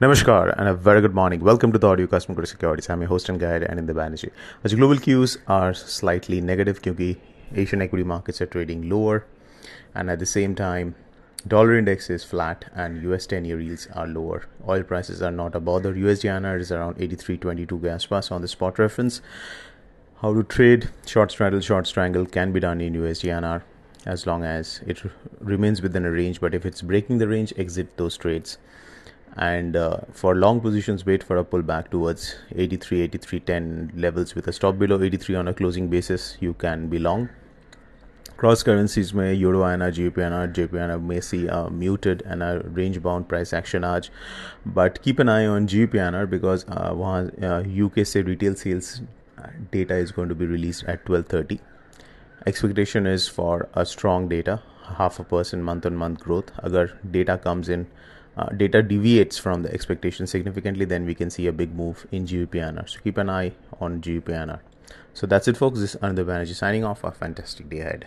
Namaskar and a very good morning. Welcome to the Audio Customer Kotak Securities. I'm your host and guide Anindya Banerjee. As global cues are slightly negative because Asian equity markets are trading lower and at the same time dollar index is flat and US 10 year yields are lower. Oil prices are not a bother. USD is around 83.22 gas pass on the spot reference. How to trade short straddle, short strangle can be done in USD as long as it remains within a range. But if it's breaking the range, exit those trades and uh, for long positions wait for a pullback towards 83 83 10 levels with a stop below 83 on a closing basis you can be long cross currencies may euro INR, GBP INR, may see a muted and a range bound price action आज but keep an eye on GBP INR because uh, वहाँ uh, UK से retail sales data is going to be released at 12:30 expectation is for a strong data half a percent month on month growth agar data comes in uh, uh, data deviates from the expectation significantly, then we can see a big move in GBP So keep an eye on GBP So that's it, folks. This is Anindya Banerjee signing off. A fantastic day ahead.